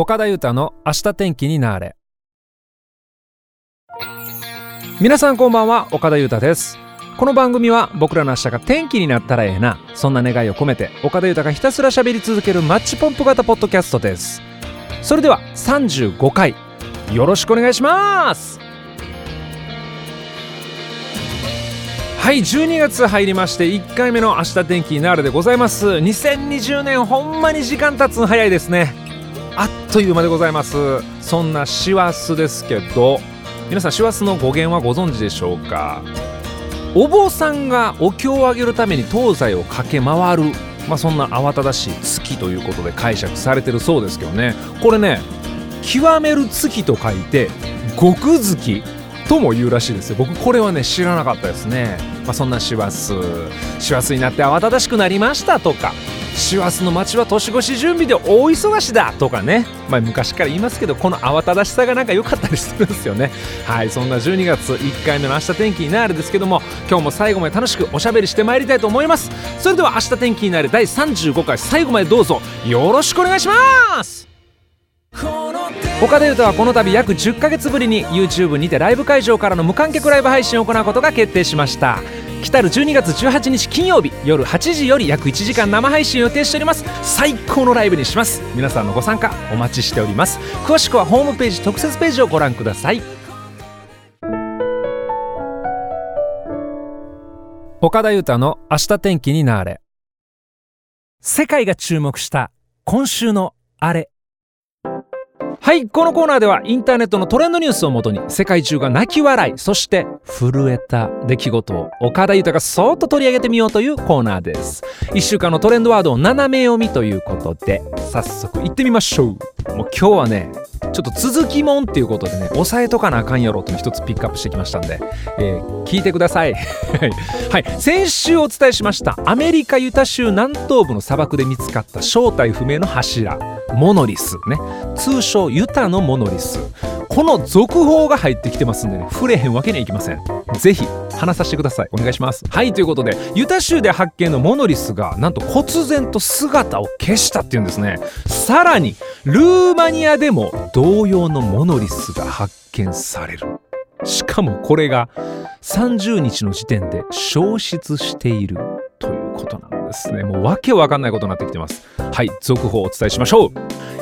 岡田裕太の明日天気になれ。皆さんこんばんは岡田裕太です。この番組は僕らの明日が天気になったらええなそんな願いを込めて岡田裕太がひたすら喋り続けるマッチポンプ型ポッドキャストです。それでは35回よろしくお願いします。はい12月入りまして1回目の明日天気になるでございます。2020年ほんまに時間経つの早いですね。あっという間でございます。そんな師走ですけど皆さん師走の語源はご存知でしょうか？お坊さんがお経をあげるために東西を駆け回る。まあそんな慌ただしい月ということで解釈されてるそうですけどね。これね極める月と書いて極月とも言うらしいですよ。僕これはね知らなかったですね。まあそんな師走。師走になって慌ただしくなりましたとか師走の街は年越し準備で大忙しだとかね、まあ、昔から言いますけどこの慌ただしさがなんか良かったりするんですよね。はいそんな12月1回目の明日天気になるですけども今日も最後まで楽しくおしゃべりしてまいりたいと思います。それでは明日天気になる第35回最後までどうぞよろしくお願いします。岡田裕太はこの度約10ヶ月ぶりに YouTube にてライブ会場からの無観客ライブ配信を行うことが決定しました。来たる12月18日金曜日夜8時より約1時間生配信予定しております。最高のライブにします。皆さんのご参加お待ちしております。詳しくはホームページ特設ページをご覧ください。岡田裕太の明日天気になれ。世界が注目した今週のあれ。はいこのコーナーではインターネットのトレンドニュースをもとに世界中が泣き笑いそして震えた出来事を岡田豊がそっと取り上げてみようというコーナーです。1週間のトレンドワードを斜め読みということで早速いってみましょうもう今日はねちょっと続きもんっていうことでね押さえとかなあかんやろという一つピックアップしてきましたんで、えー、聞いてください。はい。先週お伝えしましたアメリカユタ州南東部の砂漠で見つかった正体不明の柱。モノリスね。通称ユタのモノリス。この続報が入ってきてますんでね触れへんわけにはいきません。ぜひ話させてください。お願いします。はいということでユタ州で発見のモノリスがなんと忽然と姿を消したっていうんですね。さらにルーマニアでも同様のモノリスが発見される。しかもこれが30日の時点で消失しているということなんです。ね。もうわけわかんないことになってきてます。はい続報をお伝えしましょう。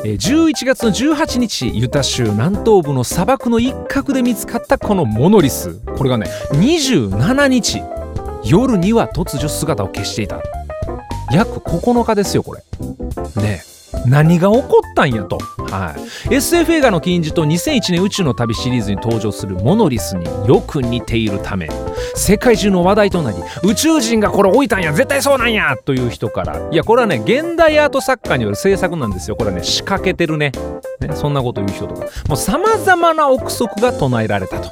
11月の18日ユタ州南東部の砂漠の一角で見つかったこのモノリス。これがね27日夜には突如姿を消していた。約9日ですよこれ。ねえ。何が起こったんやと、はい、SF 映画の金字と2001年宇宙の旅シリーズに登場するモノリスによく似ているため世界中の話題となり宇宙人がこれ置いたんや絶対そうなんやという人から。いやこれはね現代アート作家による制作なんですよ。これはね仕掛けてるね。ねそんなこと言う人とか。もうさまざまな憶測が唱えられたと、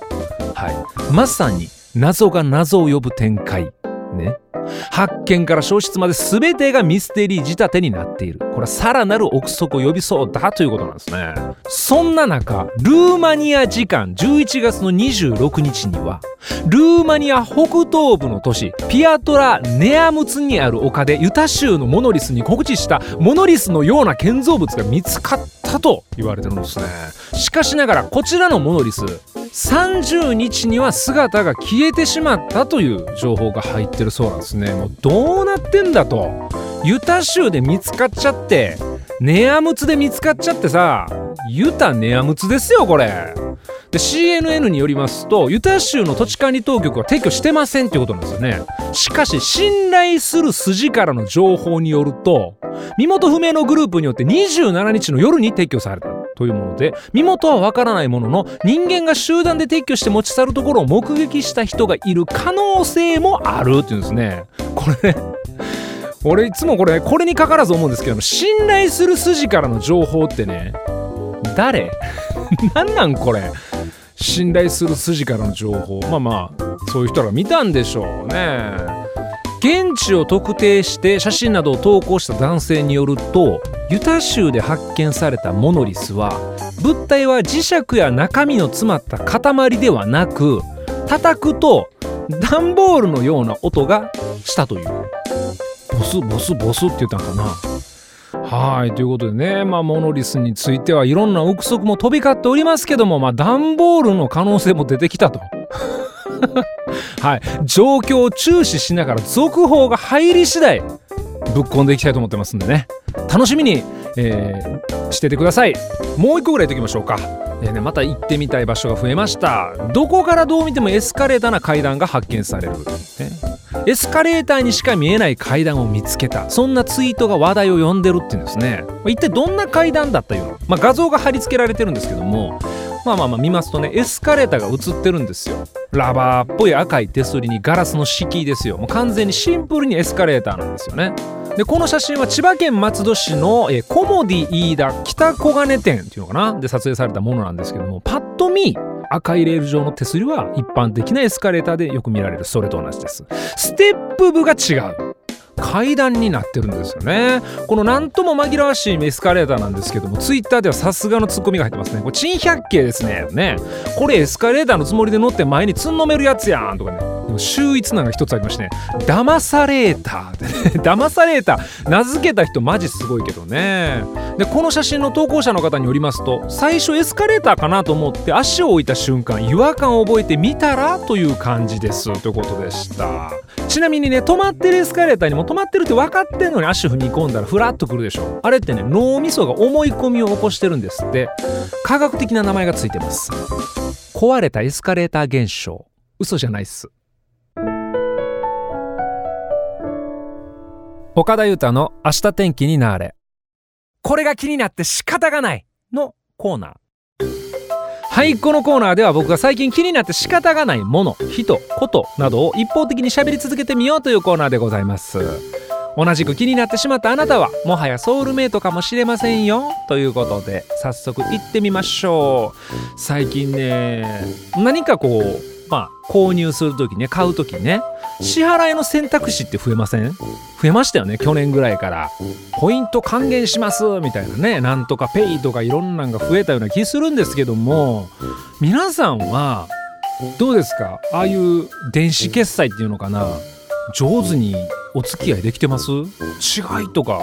はい、まさに謎が謎を呼ぶ展開。ね。発見から消失まで全てがミステリー仕立てになっている。これはさらなる憶測を呼びそうだということなんですね。そんな中ルーマニア時間11月の26日にはルーマニア北東部の都市ピアトラ・ネアムツにある丘でユタ州のモノリスに告知したモノリスのような建造物が見つかったと言われてるんですね。しかしながらこちらのモノリス30日には姿が消えてしまったという情報が入ってるそうなんですね。もうどうなってんだと。ユタ州で見つかっちゃってネアムツで見つかっちゃってさ。ユタネアムツですよこれ。で CNN によりますとユタ州の土地管理当局は撤去してませんってことなんですよね。しかし信頼する筋からの情報によると身元不明のグループによって27日の夜に撤去された。というもので身元はわからないものの人間が集団で撤去して持ち去るところを目撃した人がいる可能性もあるっていうんですね。これね俺いつもこれこれにかからず思うんですけど信頼する筋からの情報ってね誰？なんなんこれ？信頼する筋からの情報。まあまあそういう人が見たんでしょうね。現地を特定して写真などを投稿した男性によるとユタ州で発見されたモノリスは物体は磁石や中身の詰まった塊ではなく叩くと段ボールのような音がしたというボスボスボスって言ったんかなはいということでねまあモノリスについてはいろんな憶測も飛び交っておりますけどもまあ段ボールの可能性も出てきたと。はい。状況を注視しながら続報が入り次第ぶっ込んでいきたいと思ってますんでね。楽しみに、えー、しててください。もう一個ぐらい言っときましょうか。えーね、また行ってみたい場所が増えました。どこからどう見てもエスカレーターな階段が発見される、ね、エスカレーターにしか見えない階段を見つけた。そんなツイートが話題を呼んでるっていうんですね。一体どんな階段だったいうの、まあ、画像が貼り付けられてるんですけどもまあまあまあ見ますとねエスカレーターが映ってるんですよ。ラバーっぽい赤い手すりにガラスの敷居ですよ。もう完全にシンプルにエスカレーターなんですよね。でこの写真は千葉県松戸市の、えコモディ飯田北小金店っていうのかな？で撮影されたものなんですけどもパッと見赤いレール状の手すりは一般的なエスカレーターでよく見られる。それと同じです。ステップ部が違う。階段になってるんですよね。この何とも紛らわしいエスカレーターなんですけどもツイッターではさすがのツッコミが入ってますね。これ珍百景ですね。ねこれエスカレーターのつもりで乗って前につんのめるやつやんとかね。秀逸なのが一つありましてね騙されーター。でね騙されーター。名付けた人マジすごいけどね。でこの写真の投稿者の方によりますと最初エスカレーターかなと思って足を置いた瞬間違和感を覚えてみたらという感じです。ということでした。ちなみにね止まってるエスカレーターにも止まってるって分かってんのに足踏み込んだらフラッとくるでしょ。あれってね脳みそが思い込みを起こしてるんですって。科学的な名前がついてます。壊れたエスカレーター現象。嘘じゃないっす。岡田裕太の明日天気になれ。これが気になって仕方がない。のコーナー。はいこのコーナーでは僕が最近気になって仕方がないもの人ことなどを一方的に喋り続けてみようというコーナーでございます。同じく気になってしまったあなたはもはやソウルメイトかもしれませんよ。ということで早速行ってみましょう。最近ね何かこうまあ購入する時ね買う時ね支払いの選択肢って増えません？増えましたよね去年ぐらいから。ポイント還元しますみたいなねなんとかペイとかいろんなんが増えたような気するんですけども皆さんはどうですか？ああいう電子決済っていうのかな？上手にお付き合いできてます？違いとか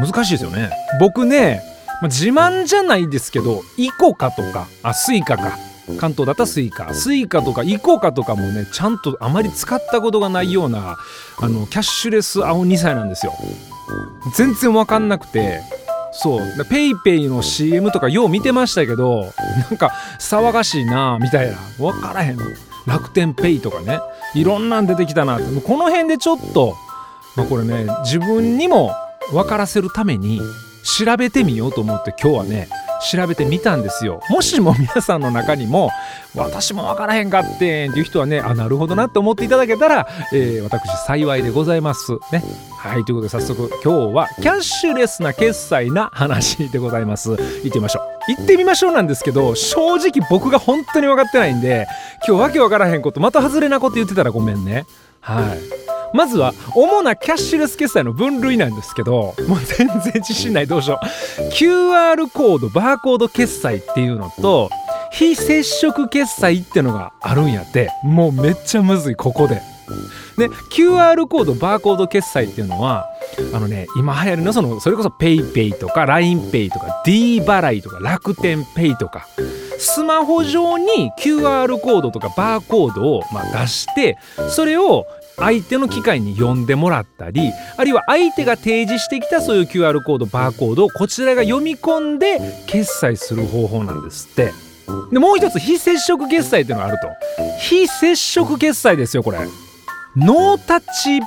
難しいですよね。僕ね、ま、自慢じゃないですけどイコカとかあスイカか。関東だったらスイカ。スイカとかイコカとかもねちゃんとあまり使ったことがないようなあのキャッシュレス青二才なんですよ。全然わかんなくて。そう。ペイペイの CM とかよう見てましたけどなんか騒がしいなみたいな。分からへん。楽天ペイとかね。いろんなん出てきたなって。この辺でちょっと、まあ、これね自分にも分からせるために調べてみようと思って今日はね調べてみたんですよ。もしも皆さんの中にも私も分からへんかってんっていう人はねあなるほどなって思っていただけたら、えー、私幸いでございます。ね。はいということで早速今日はキャッシュレスな決済な話でございます。行ってみましょう。行ってみましょうなんですけど正直僕が本当に分かってないんで今日わけ分からへんことまた外れなこと言ってたらごめんね。はい。まずは主なキャッシュレス決済の分類なんですけどもう全然自信ない。どうしよう。QR コードバーコード決済っていうのと非接触決済ってのがあるんやって。もうめっちゃむずいここで。で QR コードバーコード決済っていうのはあのね今流行りのそのそれこそ PayPay とか LINEPay とか D 払いとか楽天 Pay とかスマホ上に QR コードとかバーコードをま出してそれを相手の機械に読んでもらったりあるいは相手が提示してきたそういう QR コードバーコードをこちらが読み込んで決済する方法なんですって。でもう一つ非接触決済っていうのがあると。非接触決済ですよこれ。ノータッチ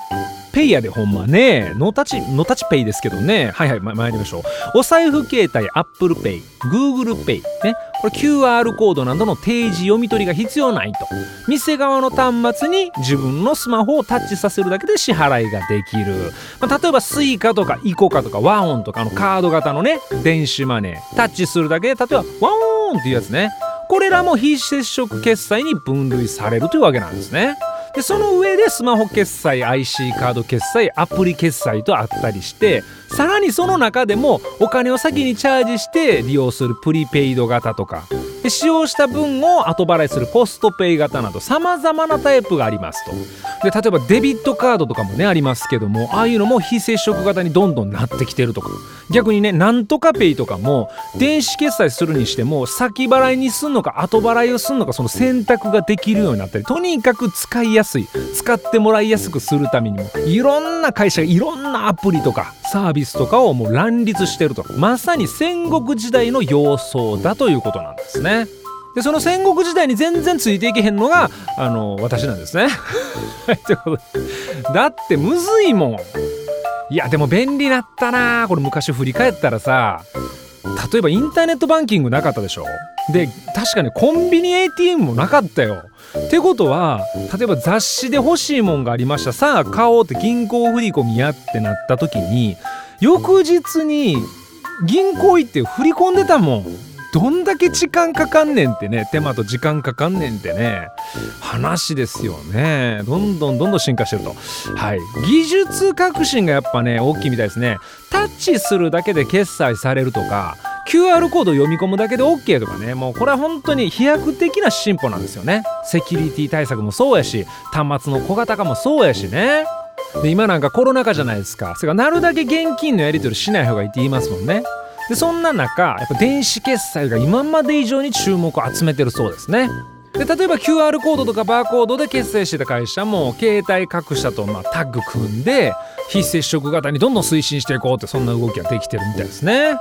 ペイやでほんまね。ノータッチノータッチペイですけどね。はいはい、ま、参りましょう。お財布携帯 Apple Pay Google Pay ね。これ QR コードなどの提示読み取りが必要ないと。店側の端末に自分のスマホをタッチさせるだけで支払いができる、まあ、例えば Suica とか ICOCA とか WAON とかのカード型のね電子マネー。タッチするだけで例えばワオンっていうやつね。これらも非接触決済に分類されるというわけなんですね。でその上でスマホ決済 IC カード決済アプリ決済とあったりしてさらにその中でもお金を先にチャージして利用するプリペイド型とか使用した分を後払いするポストペイ型など様々なタイプがありますと。で例えばデビットカードとかもねありますけどもああいうのも非接触型にどんどんなってきてるとか。逆にねなんとかペイとかも電子決済するにしても先払いにすんのか後払いをすんのかその選択ができるようになったりとにかく使いやすい使ってもらいやすくするためにもいろんな会社がいろんなアプリとかサービスとかをもう乱立してるとまさに戦国時代の様相だということなんですね。でその戦国時代に全然ついていけへんのがあの私なんですね。ということでだってむずいもん。いやでも便利だったなこれ昔振り返ったらさ例えばインターネットバンキングなかったでしょで確かにコンビニ ATM もなかったよ。ってことは例えば雑誌で欲しいもんがありました。さあ買おうって銀行振り込みやってなった時に翌日に銀行行って振り込んでたもん。どんだけ時間かかんねんってね。手間と時間かかんねんってね。話ですよね。どんどんどんどん進化してると。はい。技術革新がやっぱね大きいみたいですね。タッチするだけで決済されるとか QR コード読み込むだけで OK とかね。もうこれは本当に飛躍的な進歩なんですよね。セキュリティ対策もそうやし端末の小型化もそうやしね。で今なんかコロナ禍じゃないですか。それからなるだけ現金のやり取りしない方がいいって言いますもんね。でそんな中やっぱ電子決済が今まで以上に注目を集めてるそうですね。で例えば QR コードとかバーコードで決済してた会社も携帯各社とまタッグ組んで非接触型にどんどん推進していこうってそんな動きができてるみたいですね、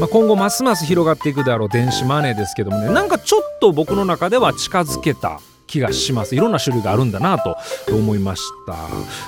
まあ、今後ますます広がっていくだろう電子マネーですけどもね。なんかちょっと僕の中では近づけた気がします。いろんな種類があるんだなと思いました。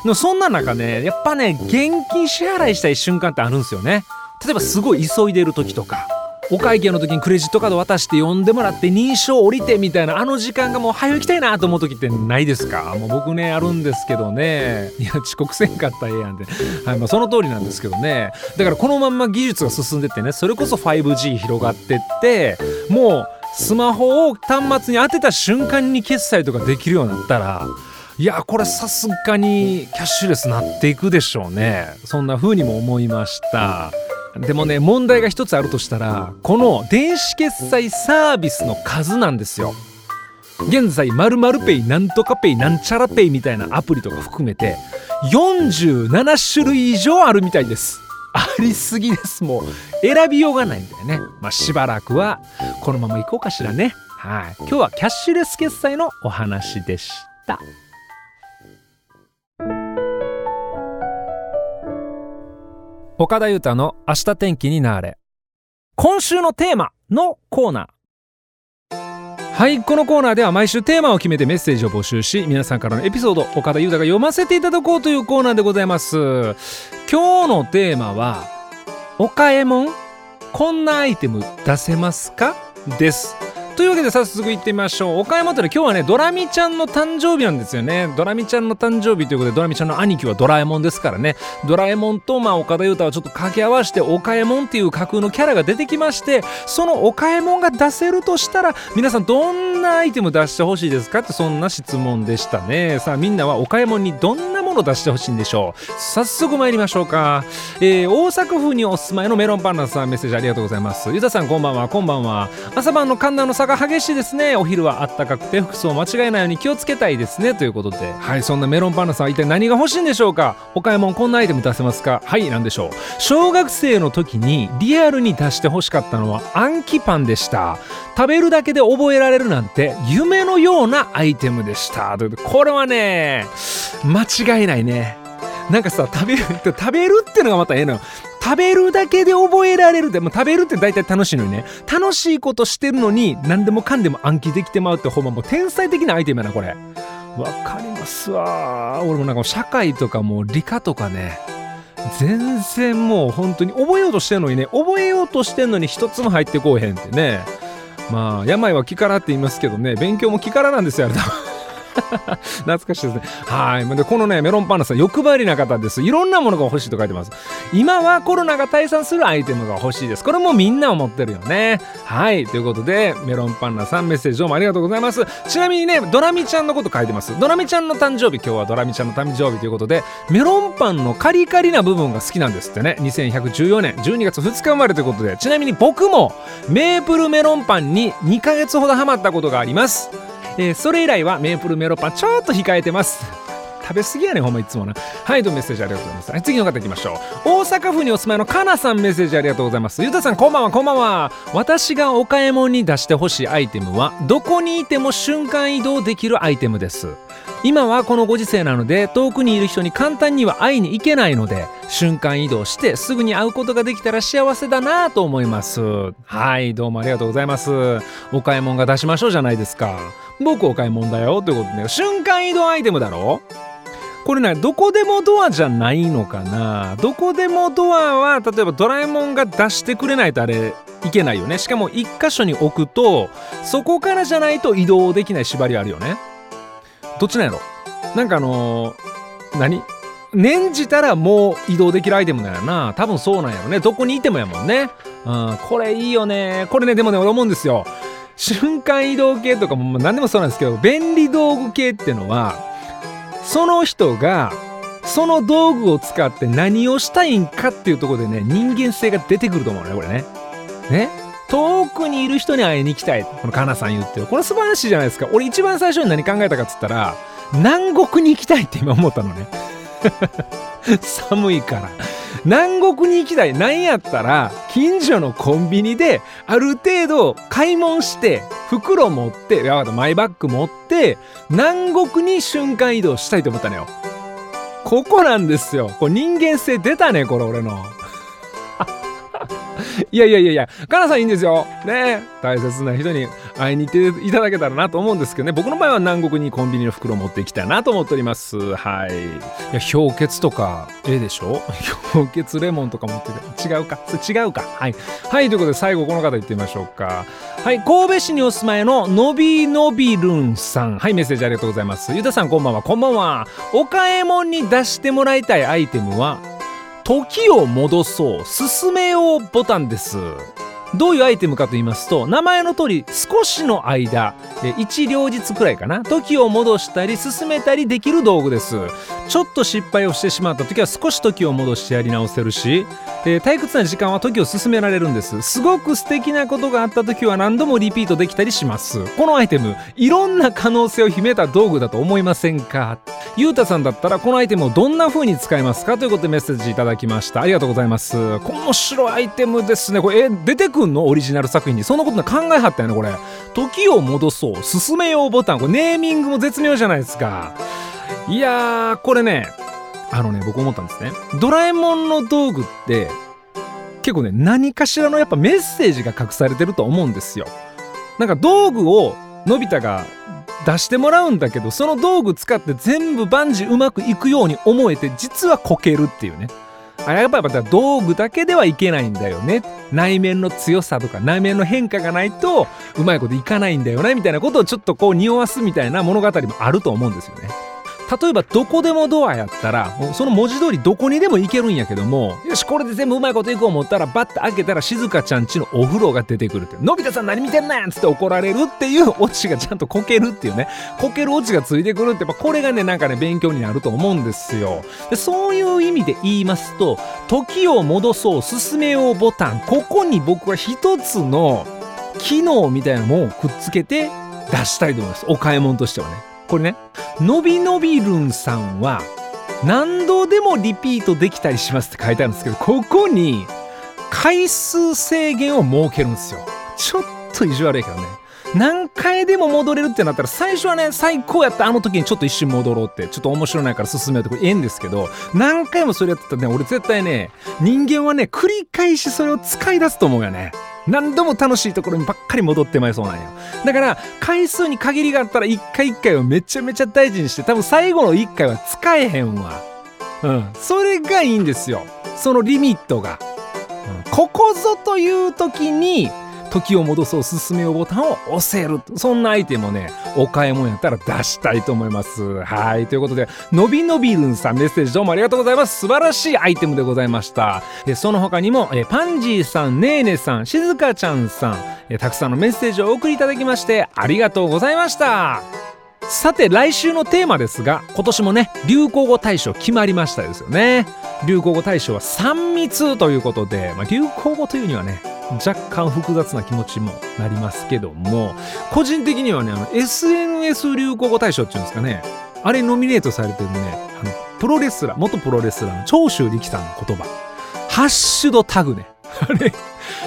でもそんな中ねやっぱね現金支払いしたい瞬間ってあるんですよね。例えばすごい急いでる時とか。お会計の時にクレジットカード渡して呼んでもらって認証降りてみたいなあの時間がもう早行きたいなと思う時ってないですか？もう僕ねあるんですけどね。いや遅刻せんかったらええやんって、はいまあ、その通りなんですけどね。だからこのまんま技術が進んでってねそれこそ 5G 広がってってもうスマホを端末に当てた瞬間に決済とかできるようになったらいやこれさすがにキャッシュレスなっていくでしょうね。そんな風にも思いました。でもね問題が一つあるとしたらこの電子決済サービスの数なんですよ。現在〇〇ペイなんとかペイなんちゃらペイみたいなアプリとか含めて47種類以上あるみたいです。ありすぎです。もう選びようがないんだよね。まあしばらくはこのまま行こうかしらね。はい。今日はキャッシュレス決済のお話でした。岡田裕太の明日天気になれ。今週のテーマのコーナー。はいこのコーナーでは毎週テーマを決めてメッセージを募集し皆さんからのエピソード岡田裕太が読ませていただこうというコーナーでございます。今日のテーマはお買い物こんなアイテム出せますか？です。というわけで早速行ってみましょう。岡山とで今日はねドラミちゃんの誕生日なんですよね。ドラミちゃんの誕生日ということでドラミちゃんの兄貴はドラえもんですからね。ドラえもんとまあ岡田裕太はちょっと掛け合わせて岡えもんっていう架空のキャラが出てきましてその岡えもんが出せるとしたら皆さんどんなアイテム出してほしいですかってそんな質問でしたね。さあみんなは岡えもんにどんなもの出してほしいんでしょう。早速参りましょうか、えー、大阪府にお住まいのメロンパンナさんメッセージありがとうございます。ゆたさんこんばんは。こんばんは。朝晩の寒暖の差が激しいですね。お昼はあったかくて服装間違えないように気をつけたいですね。ということで。はいそんなメロンパンナさんは一体何が欲しいんでしょうか。お買い物こんなアイテム出せますか。はい何でしょう。小学生の時にリアルに出して欲しかったのは暗記パンでした。食べるだけで覚えられるなんて夢のようなアイテムでした。ということでこれはね間違いえないね。なんかさ食べる 食べるってのがまたええのよ。食べるだけで覚えられるでもう食べるって大体楽しいのにね。楽しいことしてるのに何でもかんでも暗記できてまうってほんまもう天才的なアイテムやなこれ。わかりますわ。俺もなんか社会とかもう理科とかね全然もう本当に覚えようとしてんのにね覚えようとしてんのに一つも入ってこうへんってね。まあ病は気からって言いますけどね勉強も気からなんですよあれ多分。懐かしいですね。はい。でこのねメロンパンナさん欲張りな方です。いろんなものが欲しいと書いてます。今はコロナが退散するアイテムが欲しいです。これもみんな思ってるよね。はい。ということでメロンパンナさんメッセージどうもありがとうございます。ちなみにねドラミちゃんのこと書いてます。ドラミちゃんの誕生日今日はドラミちゃんの誕生日ということでメロンパンのカリカリな部分が好きなんですってね。2114年12月2日生まれということで。ちなみに僕もメープルメロンパンに2ヶ月ほどハマったことがあります。えー、それ以来はメープルメロパンちょっと控えてます。食べ過ぎやねほんまいつもな。はいどうメッセージありがとうございます、はい、次の方いきましょう。大阪府にお住まいのかなさんメッセージありがとうございます。ゆたさんこんばんはこんばんは。私がお買い物に出してほしいアイテムはどこにいても瞬間移動できるアイテムです。今はこのご時世なので遠くにいる人に簡単には会いに行けないので瞬間移動してすぐに会うことができたら幸せだなと思います。はいどうもありがとうございます。お買い物が出しましょうじゃないですか。僕お買い物だよということで瞬間移動アイテムだろ？これねどこでもドアじゃないのかな？どこでもドアは例えばドラえもんが出してくれないとあれいけないよね。しかも一箇所に置くとそこからじゃないと移動できない縛りあるよね。どっちなんやろ？なんかあのー、何？念じたらもう移動できるアイテムだよな。多分そうなんやろね。どこにいてもやもんね。うんこれいいよね。これねでもね俺思うんですよ。瞬間移動系とかも何でもそうなんですけど便利道具系っていうのはその人がその道具を使って何をしたいんかっていうとこでね人間性が出てくると思うねこれね。ね。遠くにいる人に会いに行きたい。このかなさん言ってる。これ素晴らしいじゃないですか。俺一番最初に何考えたかっつったら南国に行きたいって今思ったのね。寒いから。南国に行きたい。なんやったら近所のコンビニである程度買い物して袋持ってマイバッグ持って南国に瞬間移動したいと思ったのよ。ここなんですよ。これ人間性出たねこれ俺の。いやいやいやいや、かなさんいいんですよ。ね大切な人に会いに行っていただけたらなと思うんですけどね、僕の場合は南国にコンビニの袋を持っていきたいなと思っております。はい。いや、氷結とか、ええでしょ？氷結レモンとか持ってて、違うか？違うか？はい。はい、ということで最後この方行ってみましょうか。はい、神戸市にお住まいののびのびるんさん。はい、メッセージありがとうございます。ゆたさんこんばんは、こんばんは。お買い物に出してもらいたいアイテムは、時を戻そう進めようボタンです。どういうアイテムかと言いますと名前の通り少しの間1両日くらいかな。時を戻したり進めたりできる道具です。ちょっと失敗をしてしまった時は少し時を戻してやり直せるし、えー、退屈な時間は時を進められるんです。すごく素敵なことがあった時は何度もリピートできたりします。このアイテムいろんな可能性を秘めた道具だと思いませんか？ゆうたさんだったらこのアイテムをどんな風に使いますか？ということでメッセージいただきました。ありがとうございます。面白いアイテムですね。これえ出てくんの？オリジナル作品に。そんなこと考えはったよねこれ。時を戻そう。進めようボタン。これネーミングも絶妙じゃないですか。いやーこれねあのね僕思ったんですね。ドラえもんの道具って結構ね何かしらのやっぱメッセージが隠されてると思うんですよ。なんか道具をのび太が出してもらうんだけどその道具使って全部万事うまくいくように思えて実はこけるっていうね。あやっぱり道具だけではいけないんだよね。内面の強さとか内面の変化がないとうまいこといかないんだよねみたいなことをちょっとこう匂わすみたいな物語もあると思うんですよね。例えばどこでもドアやったらその文字通りどこにでも行けるんやけどもよしこれで全部うまいこといこう思ったらバッて開けたら静香ちゃんちのお風呂が出てくるってのび太さん何見てんねんっつって怒られるっていうオチがちゃんとこけるっていうね。こけるオチがついてくるってやっぱこれがねなんかね勉強になると思うんですよ。でそういう意味で言いますと時を戻そう進めようボタン。ここに僕は一つの機能みたいなのをくっつけて出したいと思います。お買い物としてはね。これねのびのびるんさんは何度でもリピートできたりしますって書いてあるんですけどここに回数制限を設けるんですよ。ちょっと意地悪いけどね。何回でも戻れるってなったら最初はね最高やったあの時にちょっと一瞬戻ろうってちょっと面白いから進めようってこれええんですけど何回もそれやってたらね俺絶対ね人間はね繰り返しそれを使い出すと思うよね。何度も楽しいところにばっかり戻ってまいそうなんよ。だから回数に限りがあったら一回一回をめちゃめちゃ大事にして多分最後の一回は使えへんわ。うん。それがいいんですよ。そのリミットが、うん、ここぞという時に時を戻そう進めようボタンを押せる。そんなアイテムをねお買い物やったら出したいと思います。はい。ということでのびのびるんさんメッセージどうもありがとうございます。素晴らしいアイテムでございました。でその他にもえパンジーさんねーねさんしずかちゃんさんえたくさんのメッセージをお送りいただきましてありがとうございました。さて来週のテーマですが今年もね流行語大賞決まりましたですよね。流行語大賞は3密ということで、まあ、流行語というにはね若干複雑な気持ちもなりますけども個人的にはねあの SNS 流行語大賞っていうんですかねあれノミネートされてるねあのプロレスラー元プロレスラーの長州力さんの言葉ハッシュドタグね あれ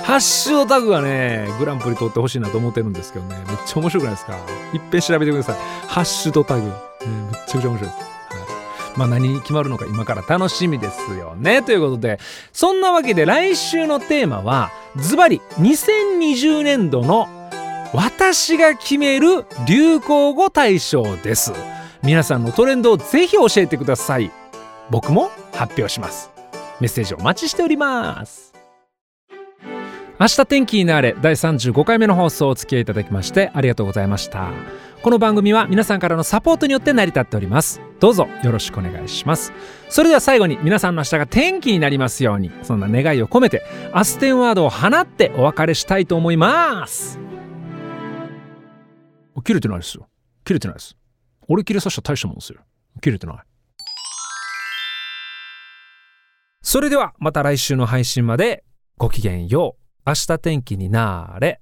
ハッシュドタグがね、グランプリ取ってほしいなと思ってるんですけどね、めっちゃ面白くないですか？いっぺん調べてください。ハッシュドタグ。ね、めっちゃくちゃ面白いです。まあ何に決まるのか今から楽しみですよね。ということで、そんなわけで来週のテーマは、ズバリ2020年度の私が決める流行語大賞です。皆さんのトレンドをぜひ教えてください。僕も発表します。メッセージお待ちしております。明日天気になれ第35回目の放送お付き合いいただきましてありがとうございましたこの番組は皆さんからのサポートによって成り立っております。どうぞよろしくお願いします。それでは最後に皆さんの明日が天気になりますように。そんな願いを込めてアステンワードを放ってお別れしたいと思います。切れてないですよ。切れてないです。俺切れさせた大したもんですよ。切れてない。それではまた来週の配信までごきげんよう。明日天気になーれ。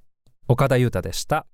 岡田裕太でした。